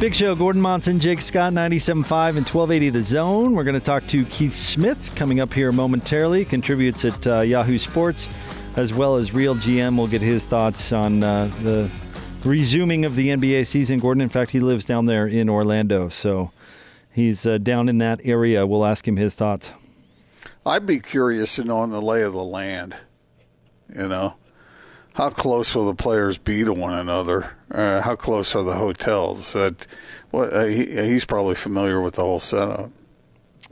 Big Show, Gordon Monson, Jake Scott, 97.5 and 1280 The Zone. We're going to talk to Keith Smith coming up here momentarily, contributes at uh, Yahoo Sports, as well as Real GM. We'll get his thoughts on uh, the resuming of the NBA season. Gordon, in fact, he lives down there in Orlando, so he's uh, down in that area. We'll ask him his thoughts. I'd be curious to know on the lay of the land, you know. How close will the players be to one another? Uh, how close are the hotels? That, well, uh, he, he's probably familiar with the whole setup.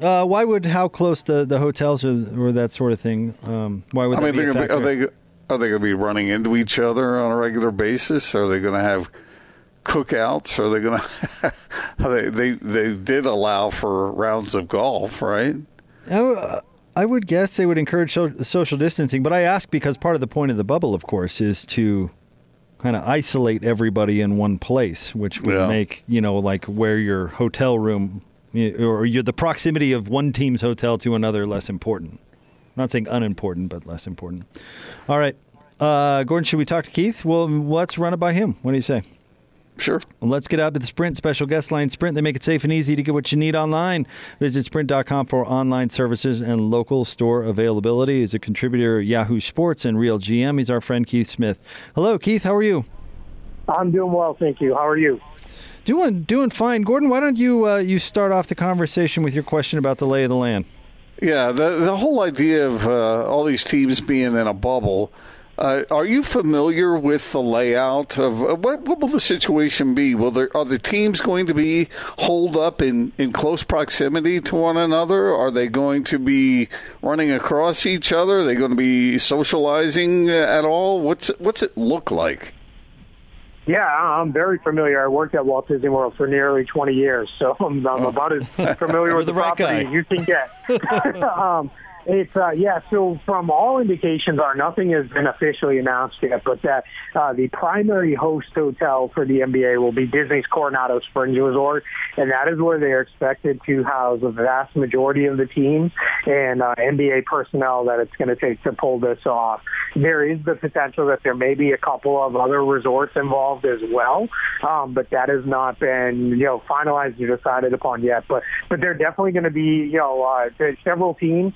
Uh, why would how close the, the hotels or, or that sort of thing? Um, why would I mean, be be, are they are they going to be running into each other on a regular basis? Are they going to have cookouts? Are they going to? they they they did allow for rounds of golf, right? W- uh, I would guess they would encourage so- social distancing, but I ask because part of the point of the bubble, of course, is to kind of isolate everybody in one place, which would Yeah. make you know like where your hotel room or your, the proximity of one team's hotel to another less important. I'm not saying unimportant, but less important. All right, uh, Gordon, should we talk to Keith? Well, let's run it by him. What do you say? Sure. Well, let's get out to the Sprint special guest line. Sprint, they make it safe and easy to get what you need online. Visit sprint.com for online services and local store availability. He's a contributor at Yahoo Sports and Real GM. He's our friend Keith Smith. Hello, Keith. How are you? I'm doing well, thank you. How are you? Doing doing fine. Gordon, why don't you uh, you start off the conversation with your question about the lay of the land? Yeah, the the whole idea of uh, all these teams being in a bubble. Uh, are you familiar with the layout of uh, what? What will the situation be? Will there are the teams going to be holed up in, in close proximity to one another? Are they going to be running across each other? Are they going to be socializing uh, at all? What's it, what's it look like? Yeah, I'm very familiar. I worked at Walt Disney World for nearly 20 years, so I'm, I'm about as familiar with the the, right property guy. as you can get. um, it's uh, yeah. So from all indications, are nothing has been officially announced yet, but that uh, the primary host hotel for the NBA will be Disney's Coronado Springs Resort, and that is where they are expected to house the vast majority of the teams and uh, NBA personnel that it's going to take to pull this off. There is the potential that there may be a couple of other resorts involved as well, um, but that has not been you know finalized or decided upon yet. But but they're definitely going to be you know uh, several teams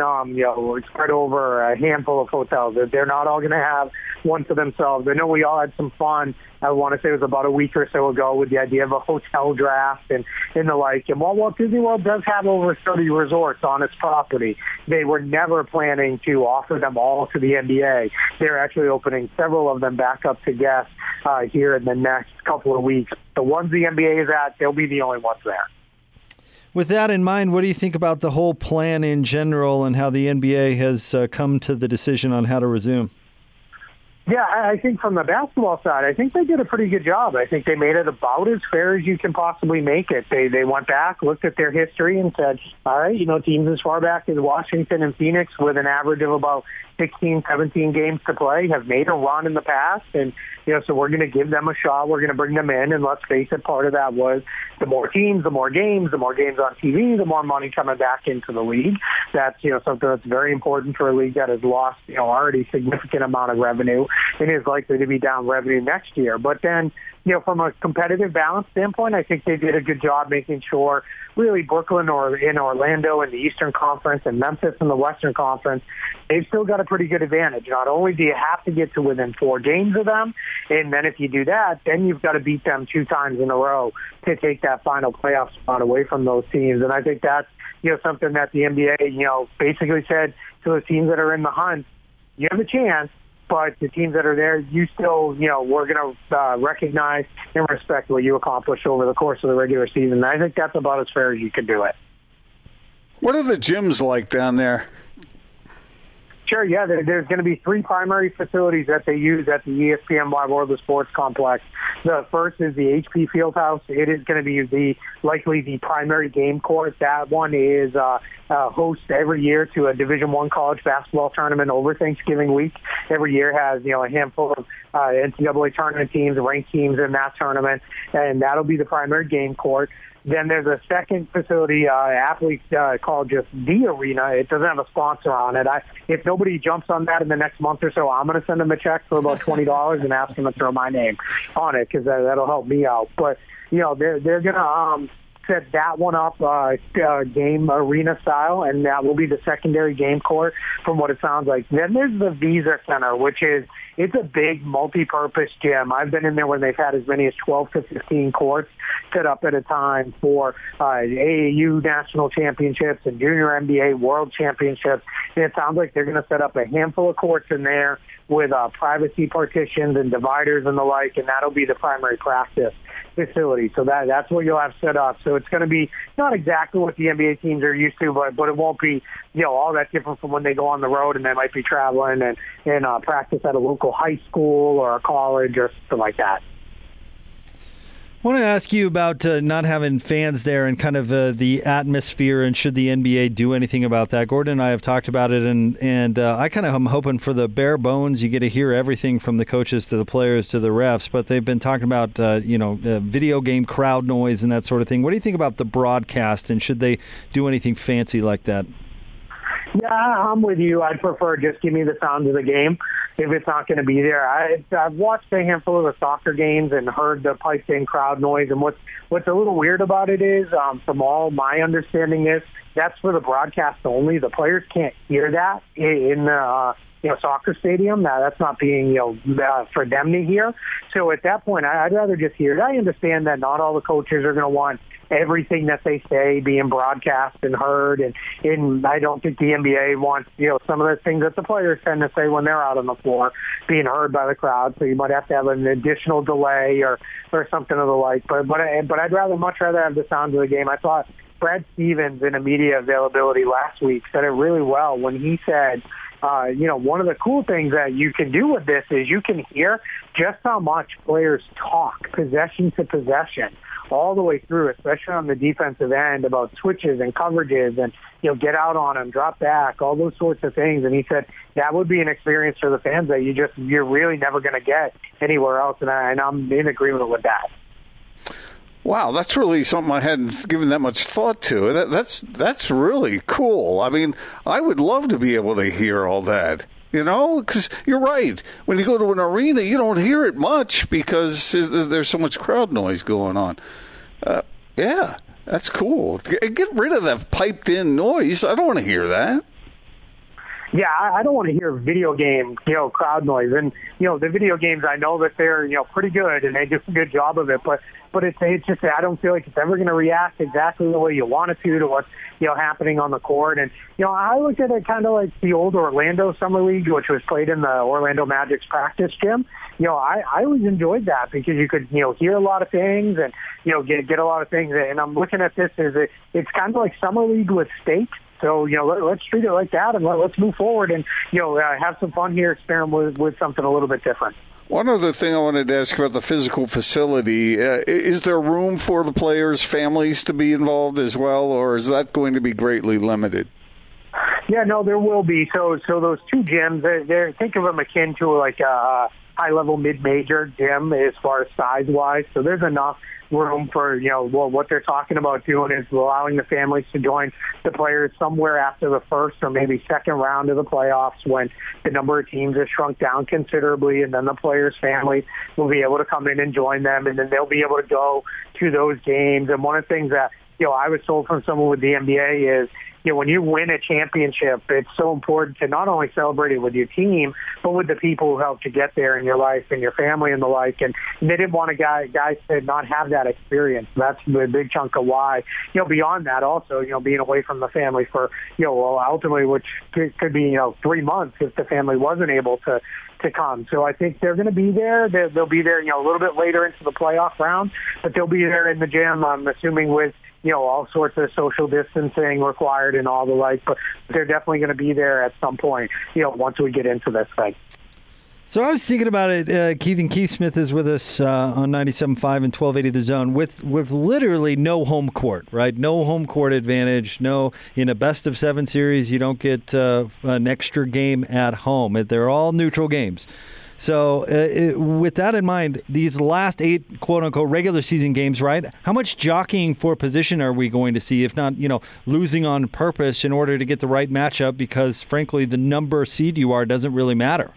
um, you know spread over a handful of hotels. They're- They're not all going to have one for themselves. I know we all had some fun. I want to say it was about a week or so ago with the idea of a hotel draft and and the like. And while Walt Disney World does have over 30 resorts on its property, they were never planning to offer them all to the NBA. They're actually opening several of them back up to guests uh, here in the next couple of weeks. The ones the NBA is at, they'll be the only ones there. With that in mind, what do you think about the whole plan in general and how the NBA has uh, come to the decision on how to resume? Yeah, I think from the basketball side, I think they did a pretty good job. I think they made it about as fair as you can possibly make it. They they went back, looked at their history, and said, all right, you know, teams as far back as Washington and Phoenix with an average of about 16, 17 games to play have made a run in the past, and you know, so we're going to give them a shot. We're going to bring them in, and let's face it, part of that was the more teams, the more games, the more games on TV, the more money coming back into the league. That's you know something that's very important for a league that has lost you know already significant amount of revenue and is likely to be down revenue next year. But then you know, from a competitive balance standpoint, I think they did a good job making sure really Brooklyn or in Orlando in the Eastern Conference and Memphis in the Western Conference, they've still got a pretty good advantage. Not only do you have to get to within four games of them, and then if you do that, then you've got to beat them two times in a row to take that final playoff spot away from those teams. And I think that's, you know, something that the NBA, you know, basically said to those teams that are in the hunt, you have a chance, but the teams that are there, you still, you know, we're going to uh, recognize and respect what you accomplished over the course of the regular season. And I think that's about as fair as you can do it. What are the gyms like down there? Sure, yeah. There, there's going to be three primary facilities that they use at the ESPN Wide World of Sports complex. The first is the HP Fieldhouse. It is going to be the likely the primary game court. That one is uh, uh, host every year to a Division One college basketball tournament over Thanksgiving week. Every year has you know a handful of uh, NCAA tournament teams, ranked teams in that tournament, and that'll be the primary game court. Then there's a second facility, uh, athletes uh, called just the arena. It doesn't have a sponsor on it. I, if nobody jumps on that in the next month or so, I'm going to send them a check for about twenty dollars and ask them to throw my name on it because that, that'll help me out. But you know, they're they're going to um, set that one up uh, uh, game arena style, and that will be the secondary game court from what it sounds like. Then there's the Visa Center, which is it's a big multi-purpose gym. I've been in there when they've had as many as 12 to 15 courts set up at a time for uh, AAU national championships and junior NBA world championships. And it sounds like they're going to set up a handful of courts in there with uh, privacy partitions and dividers and the like, and that'll be the primary practice facility. So that that's what you'll have set up. So it's going to be not exactly what the NBA teams are used to, but but it won't be you know all that different from when they go on the road and they might be traveling and and uh, practice at a local high school or a college or something like that. I want to ask you about uh, not having fans there and kind of uh, the atmosphere, and should the NBA do anything about that? Gordon and I have talked about it, and and uh, I kind of am hoping for the bare bones. You get to hear everything from the coaches to the players to the refs, but they've been talking about uh, you know uh, video game crowd noise and that sort of thing. What do you think about the broadcast, and should they do anything fancy like that? Yeah, I'm with you. I'd prefer just give me the sound of the game if it's not going to be there. I, I've watched a handful of the soccer games and heard the piped in crowd noise. And what's what's a little weird about it is, um, from all my understanding, is that's for the broadcast only. The players can't hear that in the uh, you know soccer stadium. Now that's not being you know uh, for them to hear. So at that point, I'd rather just hear it. I understand that not all the coaches are going to want everything that they say being broadcast and heard. And, and I don't think the NBA wants, you know, some of the things that the players tend to say when they're out on the floor being heard by the crowd. So you might have to have an additional delay or, or something of the like. But, but, I, but I'd rather, much rather have the sound of the game. I thought Brad Stevens in a media availability last week said it really well when he said, uh, you know, one of the cool things that you can do with this is you can hear just how much players talk possession to possession all the way through, especially on the defensive end about switches and coverages and, you know, get out on them, drop back, all those sorts of things. And he said that would be an experience for the fans that you just, you're really never going to get anywhere else. And, I, and I'm in agreement with that. Wow, that's really something I hadn't given that much thought to. That, that's that's really cool. I mean, I would love to be able to hear all that. You know, because you're right. When you go to an arena, you don't hear it much because there's so much crowd noise going on. Uh, yeah, that's cool. Get rid of that piped in noise. I don't want to hear that. Yeah, I don't want to hear video game, you know, crowd noise. And you know, the video games, I know that they're you know pretty good and they do a good job of it. But but it's it's just I don't feel like it's ever going to react exactly the way you want it to to what's you know happening on the court. And you know, I look at it kind of like the old Orlando Summer League, which was played in the Orlando Magic's practice gym. You know, I I always enjoyed that because you could you know hear a lot of things and you know get get a lot of things. And I'm looking at this as it, it's kind of like Summer League with stakes so, you know, let, us treat it like that and let, us move forward and, you know, uh, have some fun here, experiment with, with something a little bit different. One other thing I wanted to ask about the physical facility uh, is there room for the players' families to be involved as well, or is that going to be greatly limited? Yeah, no, there will be. So, so those two gyms, they're, they're think of them akin to like a high-level mid-major gym as far as size-wise. So there's enough room for, you know, well, what they're talking about doing is allowing the families to join the players somewhere after the first or maybe second round of the playoffs when the number of teams has shrunk down considerably and then the players' families will be able to come in and join them and then they'll be able to go to those games. And one of the things that, you know, I was told from someone with the NBA is, you know, when you win a championship, it's so important to not only celebrate it with your team, but with the people who helped to get there in your life and your family and the like. And they didn't want a guy, guys to not have that experience. That's a big chunk of why. You know, beyond that, also, you know, being away from the family for, you know, well, ultimately, which could be, you know, three months if the family wasn't able to to come. So I think they're going to be there. They'll be there, you know, a little bit later into the playoff round, but they'll be there in the gym. I'm assuming with you know, all sorts of social distancing required and all the like. But they're definitely going to be there at some point, you know, once we get into this thing. So I was thinking about it. Uh, Keith and Keith Smith is with us uh, on 97.5 and 1280 The Zone with with literally no home court, right? No home court advantage. No, in a best of seven series, you don't get uh, an extra game at home. They're all neutral games. So, uh, it, with that in mind, these last eight quote unquote regular season games, right? How much jockeying for position are we going to see, if not, you know, losing on purpose in order to get the right matchup? Because, frankly, the number seed you are doesn't really matter.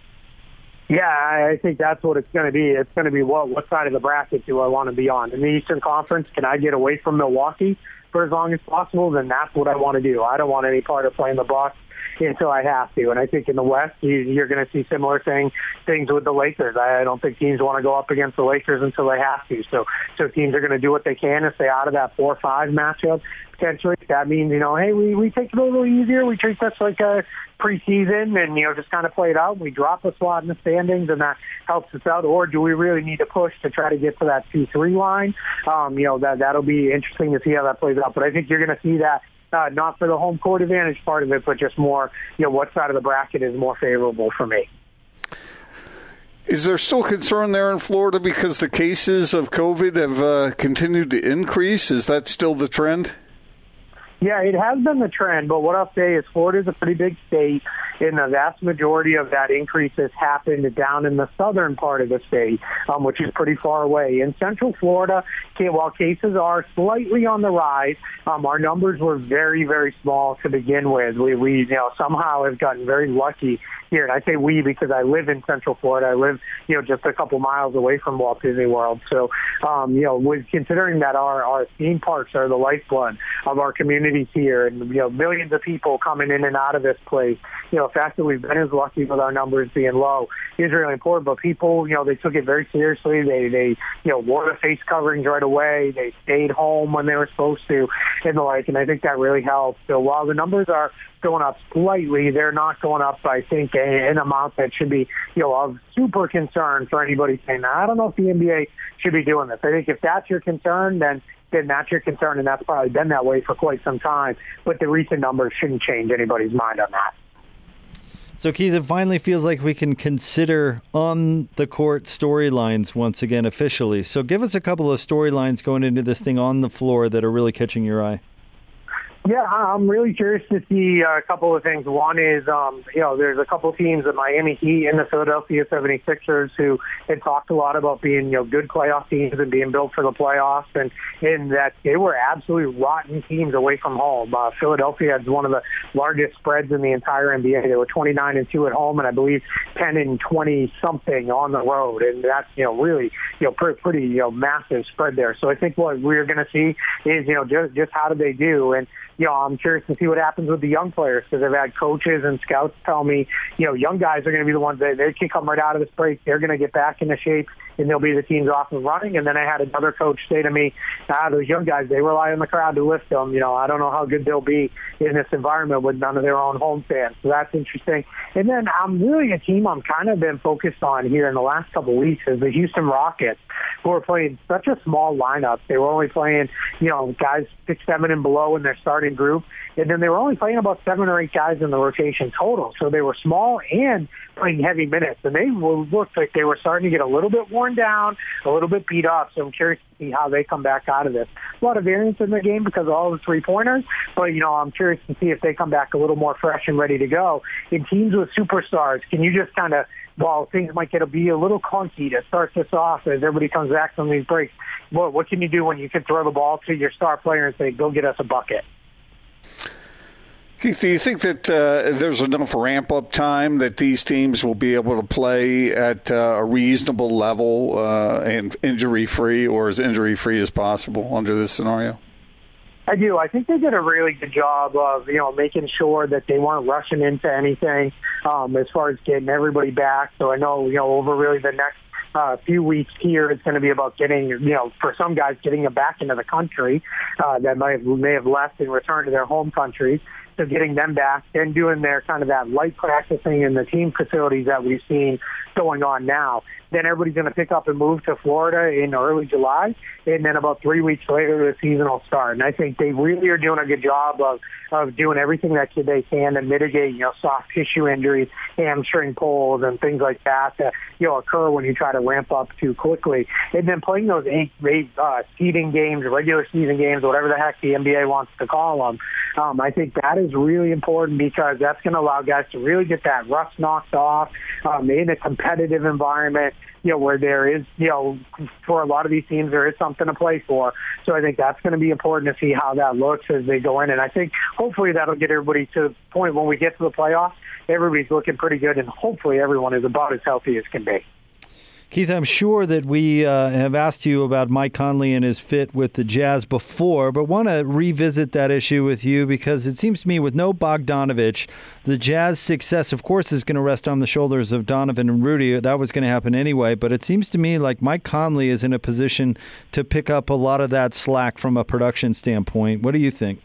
Yeah, I think that's what it's going to be. It's going to be what what side of the bracket do I want to be on? In the Eastern Conference, can I get away from Milwaukee for as long as possible? Then that's what I want to do. I don't want any part of playing the Bucks until I have to. And I think in the West, you, are going to see similar thing things with the Lakers. I don't think teams want to go up against the Lakers until they have to. So so teams are going to do what they can to stay out of that four five matchup potentially. That means, you know, hey, we, we take it a little easier. We treat this like a preseason and, you know, just kind of play it out. We drop a slot in the standings and that helps us out. Or do we really need to push to try to get to that 2-3 line? Um, you know, that, that'll be interesting to see how that plays out. But I think you're going to see that uh, not for the home court advantage part of it, but just more, you know, what side of the bracket is more favorable for me. Is there still concern there in Florida because the cases of COVID have uh, continued to increase? Is that still the trend? Yeah, it has been the trend, but what I'll say is Florida is a pretty big state, and the vast majority of that increase has happened down in the southern part of the state, um, which is pretty far away. In central Florida, while cases are slightly on the rise, um, our numbers were very, very small to begin with. We, we, you know, somehow have gotten very lucky here. And I say we because I live in Central Florida. I live, you know, just a couple miles away from Walt Disney World. So, um, you know, with considering that our, our theme parks are the lifeblood of our communities here and, you know, millions of people coming in and out of this place, you know, the fact that we've been as lucky with our numbers being low is really important. But people, you know, they took it very seriously. They, they, you know, wore the face coverings right away. They stayed home when they were supposed to and the like. And I think that really helped. So while the numbers are going up slightly, they're not going up, I think, an amount that should be, you know, of super concern for anybody saying, I don't know if the NBA should be doing this. I think if that's your concern, then then that's your concern, and that's probably been that way for quite some time. But the recent numbers shouldn't change anybody's mind on that. So, Keith, it finally feels like we can consider on the court storylines once again officially. So, give us a couple of storylines going into this thing on the floor that are really catching your eye. Yeah, I'm really curious to see a couple of things. One is, um, you know, there's a couple teams, the Miami Heat and the Philadelphia 76ers, who had talked a lot about being, you know, good playoff teams and being built for the playoffs, and in that they were absolutely rotten teams away from home. Uh, Philadelphia had one of the largest spreads in the entire NBA. They were 29 and two at home, and I believe 10 and 20 something on the road, and that's, you know, really, you know, pretty, pretty, you know, massive spread there. So I think what we're going to see is, you know, just just how do they do and you know, I'm curious to see what happens with the young players because I've had coaches and scouts tell me, you know, young guys are going to be the ones that they can come right out of this break. They're going to get back into shape and they'll be the teams off and running. And then I had another coach say to me, ah, those young guys, they rely on the crowd to lift them. You know, I don't know how good they'll be in this environment with none of their own home fans. So that's interesting. And then I'm really a team I'm kind of been focused on here in the last couple of weeks is the Houston Rockets, who are playing such a small lineup. They were only playing, you know, guys six, seven and below in their starting group. And then they were only playing about seven or eight guys in the rotation total. So they were small and playing heavy minutes. And they looked like they were starting to get a little bit worn down, a little bit beat up. So I'm curious to see how they come back out of this. A lot of variance in the game because of all the three-pointers. But, you know, I'm curious to see if they come back a little more fresh and ready to go. In teams with superstars, can you just kind of while things might get to be a little clunky to start this off as everybody comes back from these breaks, what, what can you do when you can throw the ball to your star player and say, go get us a bucket? Keith, do you think that uh, there's enough ramp up time that these teams will be able to play at uh, a reasonable level uh, and injury free, or as injury free as possible under this scenario? I do. I think they did a really good job of, you know, making sure that they weren't rushing into anything um, as far as getting everybody back. So I know, you know, over really the next uh, few weeks here, it's going to be about getting, you know, for some guys, getting them back into the country uh, that might have, may have left and returned to their home countries. Of getting them back, and doing their kind of that light practicing in the team facilities that we've seen going on now. Then everybody's going to pick up and move to Florida in early July, and then about three weeks later, the season will start. And I think they really are doing a good job of of doing everything that they can to mitigate, you know, soft tissue injuries, hamstring pulls, and things like that that you know occur when you try to ramp up too quickly. And then playing those eight, eight uh, seeding games, regular season games, whatever the heck the NBA wants to call them. Um, I think that is really important because that's going to allow guys to really get that rust knocked off um, in a competitive environment you know, where there is, you know, for a lot of these teams, there is something to play for. So I think that's going to be important to see how that looks as they go in. And I think hopefully that'll get everybody to the point when we get to the playoffs, everybody's looking pretty good, and hopefully everyone is about as healthy as can be. Keith, I'm sure that we uh, have asked you about Mike Conley and his fit with the Jazz before, but want to revisit that issue with you because it seems to me with no Bogdanovich, the Jazz success, of course, is going to rest on the shoulders of Donovan and Rudy. That was going to happen anyway, but it seems to me like Mike Conley is in a position to pick up a lot of that slack from a production standpoint. What do you think?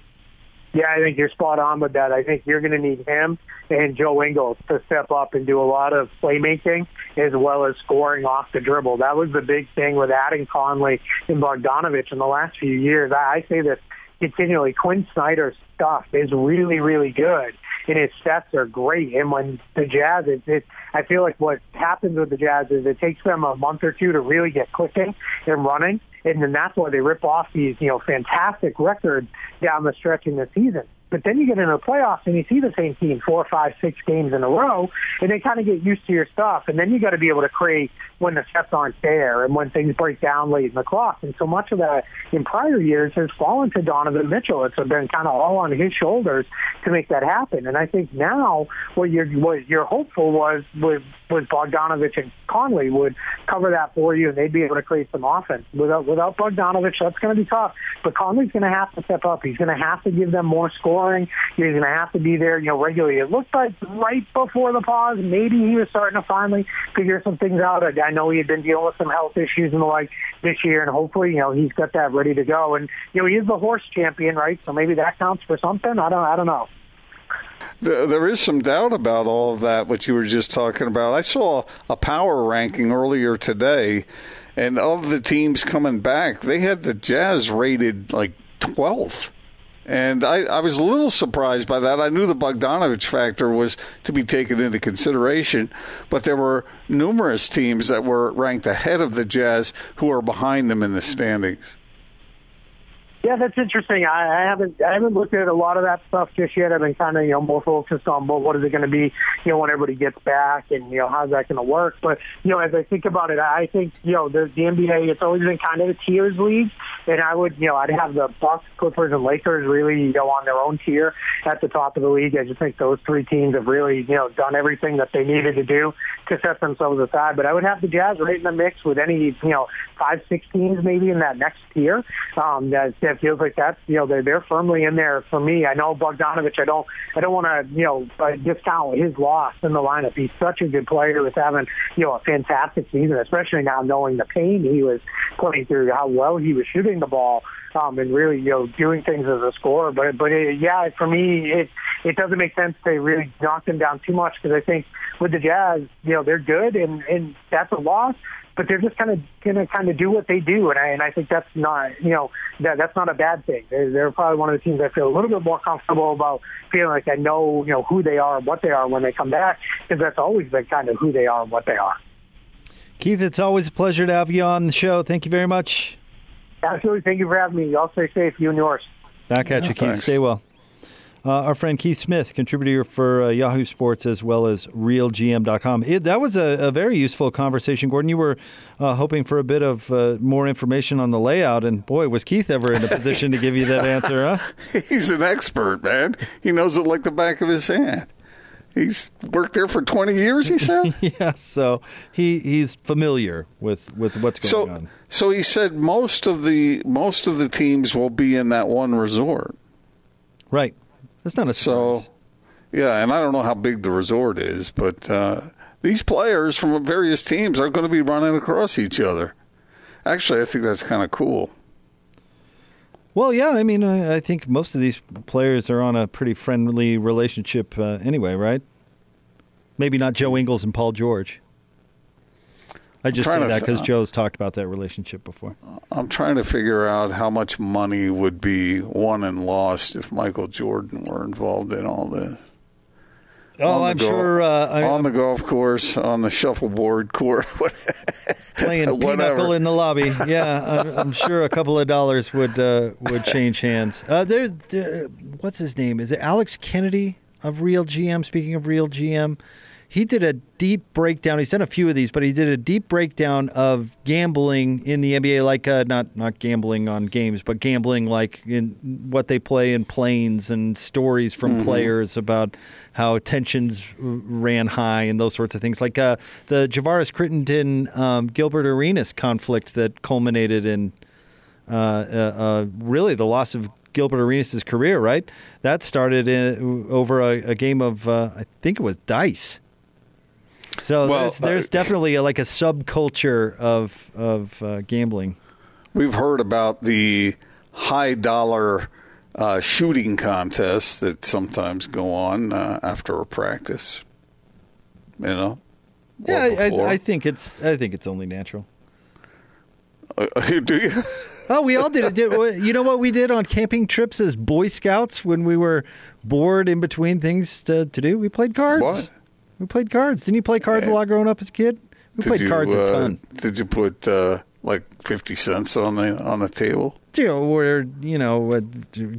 Yeah, I think you're spot on with that. I think you're going to need him and Joe Ingles to step up and do a lot of playmaking as well as scoring off the dribble. That was the big thing with adding Conley and Bogdanovich in the last few years. I say this continually. Quin Snyder's stuff is really, really good, and his stats are great. And when the Jazz, it, it, I feel like what happens with the Jazz is it takes them a month or two to really get clicking and running and then that's why they rip off these, you know, fantastic records down the stretch in the season. But then you get into the playoffs and you see the same team four, five, six games in a row, and they kind of get used to your stuff. And then you got to be able to create when the sets aren't there and when things break down late in the clock. And so much of that in prior years has fallen to Donovan Mitchell. It's been kind of all on his shoulders to make that happen. And I think now what you're what you're hopeful was was was Bogdanovich and Conley would cover that for you, and they'd be able to create some offense. Without without Bogdanovich, that's going to be tough. But Conley's going to have to step up. He's going to have to give them more scoring. He's going to have to be there, you know, regularly. It looked like right before the pause, maybe he was starting to finally figure some things out. I know he had been dealing with some health issues and the like this year, and hopefully, you know, he's got that ready to go. And you know, he is the horse champion, right? So maybe that counts for something. I don't, I don't know. There is some doubt about all of that, what you were just talking about. I saw a power ranking earlier today, and of the teams coming back, they had the Jazz rated like 12th. And I, I was a little surprised by that. I knew the Bogdanovich factor was to be taken into consideration, but there were numerous teams that were ranked ahead of the Jazz who are behind them in the standings. Yeah, that's interesting. I, I haven't I haven't looked at a lot of that stuff just yet. I've been kind of you know more focused on well, what is it going to be, you know, when everybody gets back, and you know how's that going to work. But you know, as I think about it, I think you know the, the NBA it's always been kind of a tiers league, and I would you know I'd have the Bucks, Clippers, and Lakers really you know on their own tier at the top of the league. I just think those three teams have really you know done everything that they needed to do to set themselves aside. But I would have the Jazz right in the mix with any you know five six teams maybe in that next tier. Um, that, that feels like that's you know they're they're firmly in there for me. I know Bogdanovich. I don't I don't want to you know uh, discount his loss in the lineup. He's such a good player. He's having you know a fantastic season, especially now knowing the pain he was playing through, how well he was shooting the ball. Um, and really, you know, doing things as a scorer. But but it, yeah, for me, it it doesn't make sense to really knock them down too much because I think with the Jazz, you know, they're good and and that's a loss but they're just kind of going to kind of do what they do, and I and I think that's not you know that that's not a bad thing. They're, they're probably one of the teams I feel a little bit more comfortable about feeling like I know you know who they are and what they are when they come back, because that's always been kind of who they are and what they are. Keith, it's always a pleasure to have you on the show. Thank you very much. Absolutely. Thank you for having me. Y'all stay safe, you and yours. Back at yeah, you, Keith. Thanks. Stay well. Uh, our friend Keith Smith, contributor for uh, Yahoo Sports as well as RealGM.com. It, that was a, a, very useful conversation, Gordon. You were uh, hoping for a bit of uh, more information on the layout, and boy, was Keith ever in a position to give you that answer, huh? He's an expert, man. He knows it like the back of his hand. He's worked there for 20 years, he said? yes, so he, he's familiar with, with what's going so, on. So he said most of the most of the teams will be in that one resort. Right. That's not a surprise. So, yeah, and I don't know how big the resort is, but uh, these players from various teams are going to be running across each other. Actually, I think that's kind of cool. Well, yeah, I mean, I, I think most of these players are on a pretty friendly relationship uh, anyway, right? Maybe not Joe Ingles and Paul George. I just say that th- because Joe's talked about that relationship before. I'm trying to figure out how much money would be won and lost if Michael Jordan were involved in all this. Oh, I'm go- sure uh, I, on the golf course, on the shuffleboard court. playing pinochle in the lobby. Yeah, I'm, I'm sure a couple of dollars would uh, would change hands. Uh, there's uh, what's his name? Is it Alex Kennedy of Real GM? Speaking of Real GM, he did a deep breakdown. He's done a few of these, but he did a deep breakdown of gambling in the NBA, like uh, not not gambling on games, but gambling like in what they play in planes and stories from players about how tensions ran high and those sorts of things, like uh, the Javaris Crittenton um, Gilbert Arenas conflict that culminated in uh, uh, uh, really the loss of Gilbert Arenas' career, right? That started in, over a, a game of, uh, I think it was dice. So Well, there's, there's uh, definitely a, like a subculture of of uh, gambling. We've heard about the high dollar uh, shooting contests that sometimes go on uh, after a practice. You know. Yeah, I. I, I think it's I think it's only natural. Uh, do you? Oh, we all did it. Did, you know what we did on camping trips as Boy Scouts when we were bored in between things to, to do? We played cards. What? We played cards. Didn't you play cards a lot growing up as a kid? We Did played you, cards a uh, ton. Did you put uh, like fifty cents on the on the table? you know, or you know, uh,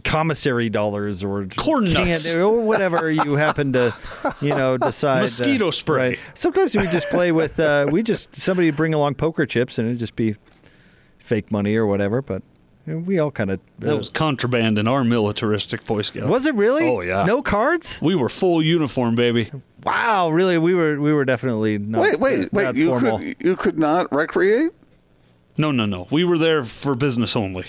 commissary dollars or Corn nuts. or whatever you happen to, you know, decide. uh, Mosquito spray. right. Sometimes we just play with. Uh, we just somebody bring along poker chips and it'd just be fake money or whatever. But you know, we all kind of. That was contraband in our militaristic Boy Scouts. Was it really? Oh, yeah. No cards. We were full uniform, baby. Wow, really? We were we were definitely not. wait, wait, wait! You formal. could you could not recreate, No, no, no. We were there for business only.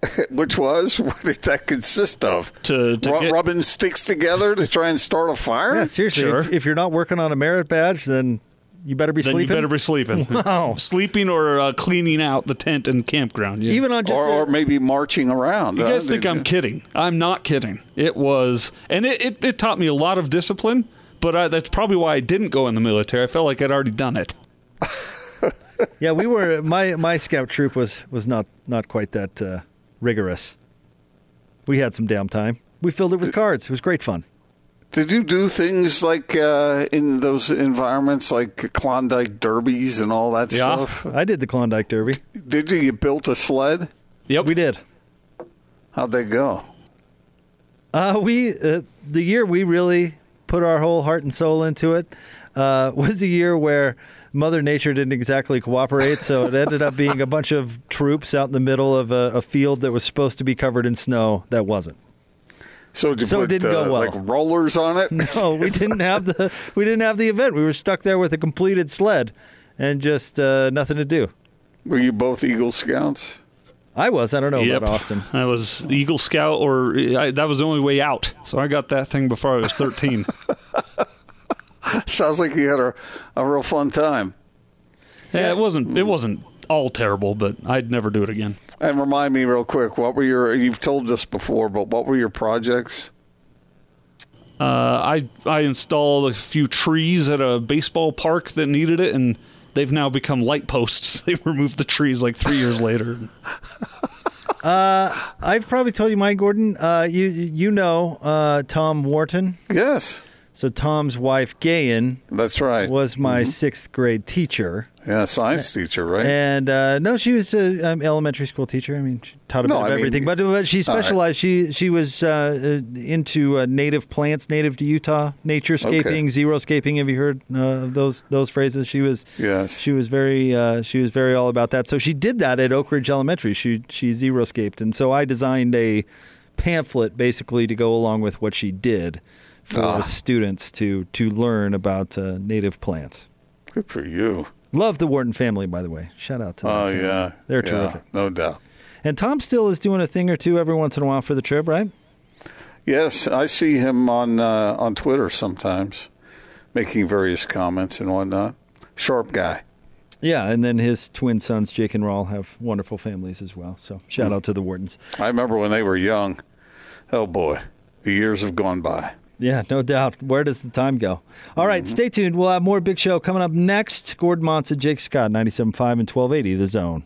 which was what did that consist of? To, to Ru- get- rubbing sticks together to try and start a fire? Yeah, seriously. Sure. If, if you're not working on a merit badge, then you better be then sleeping. you better be sleeping. Wow. Sleeping or uh, cleaning out the tent and campground. Yeah. even on just or, a- or maybe marching around. You huh? guys think Did I'm you- kidding? I'm not kidding. It was, and it, it, it taught me a lot of discipline. But I, that's probably why I didn't go in the military. I felt like I'd already done it. Yeah, we were. My my scout troop was was not not quite that uh, rigorous. We had some downtime. We filled it with cards. It was great fun. Did you do things like uh, in those environments, like Klondike derbies and all that Yeah. stuff? I did the Klondike Derby. Did you? You built a sled? Yep. We did. How'd they go? Uh, we uh, the year we really put our whole heart and soul into it uh, was a year where Mother Nature didn't exactly cooperate. So it ended up being a bunch of troops out in the middle of a, a field that was supposed to be covered in snow that wasn't. So So it didn't go uh, well. like rollers on it? No, we didn't have the we didn't have the event. We were stuck there with a completed sled and just uh, nothing to do. Were you both Eagle Scouts? I was. I don't know Yep. about Austin. I was Eagle Scout, or I, that was the only way out. So I got that thing before I was 13. Sounds like you had a, a real fun time. yeah, it wasn't. It wasn't all terrible, but I'd never do it again. And remind me real quick, what were your? You've told us before, but what were your projects? Uh, I I installed a few trees at a baseball park that needed it, and they've now become light posts. They removed the trees like three years later. I've probably told you mine, Gordon. Uh, you you know uh, Tom Wharton. Yes, So Tom's wife, Gayan, that's right. was my sixth grade teacher. Yeah, science teacher, right? And uh, no, she was an um, elementary school teacher. I mean, she taught a No, bit of I mean- everything, but, but she All right. specialized. She she was uh, uh, into uh, native plants, native to Utah, naturescaping, Okay. xeriscaping. Have you heard uh, of those those phrases? She was Yes. she was very uh, she was very all about that. So she did that at Oak Ridge Elementary. She she xeriscaped, and so I designed a pamphlet basically to go along with what she did for Ah. students to to learn about uh, native plants. Good for you. Love the Wharton family, by the way. Shout out to them. Oh yeah, They're Yeah, terrific. no doubt. And Tom still is doing a thing or two every once in a while for the Trib, right? Yes, I see him on uh, on Twitter sometimes, making various comments and whatnot. Sharp guy. Yeah, and then his twin sons, Jake and Rawl, have wonderful families as well. So shout out to the Whartons. I remember when they were young. Oh boy, the years have gone by. Yeah, no doubt. Where does the time go? All right, mm-hmm. stay tuned. We'll have more Big Show coming up next. Gordon Monson, Jake Scott, 97.5 and 1280, The Zone.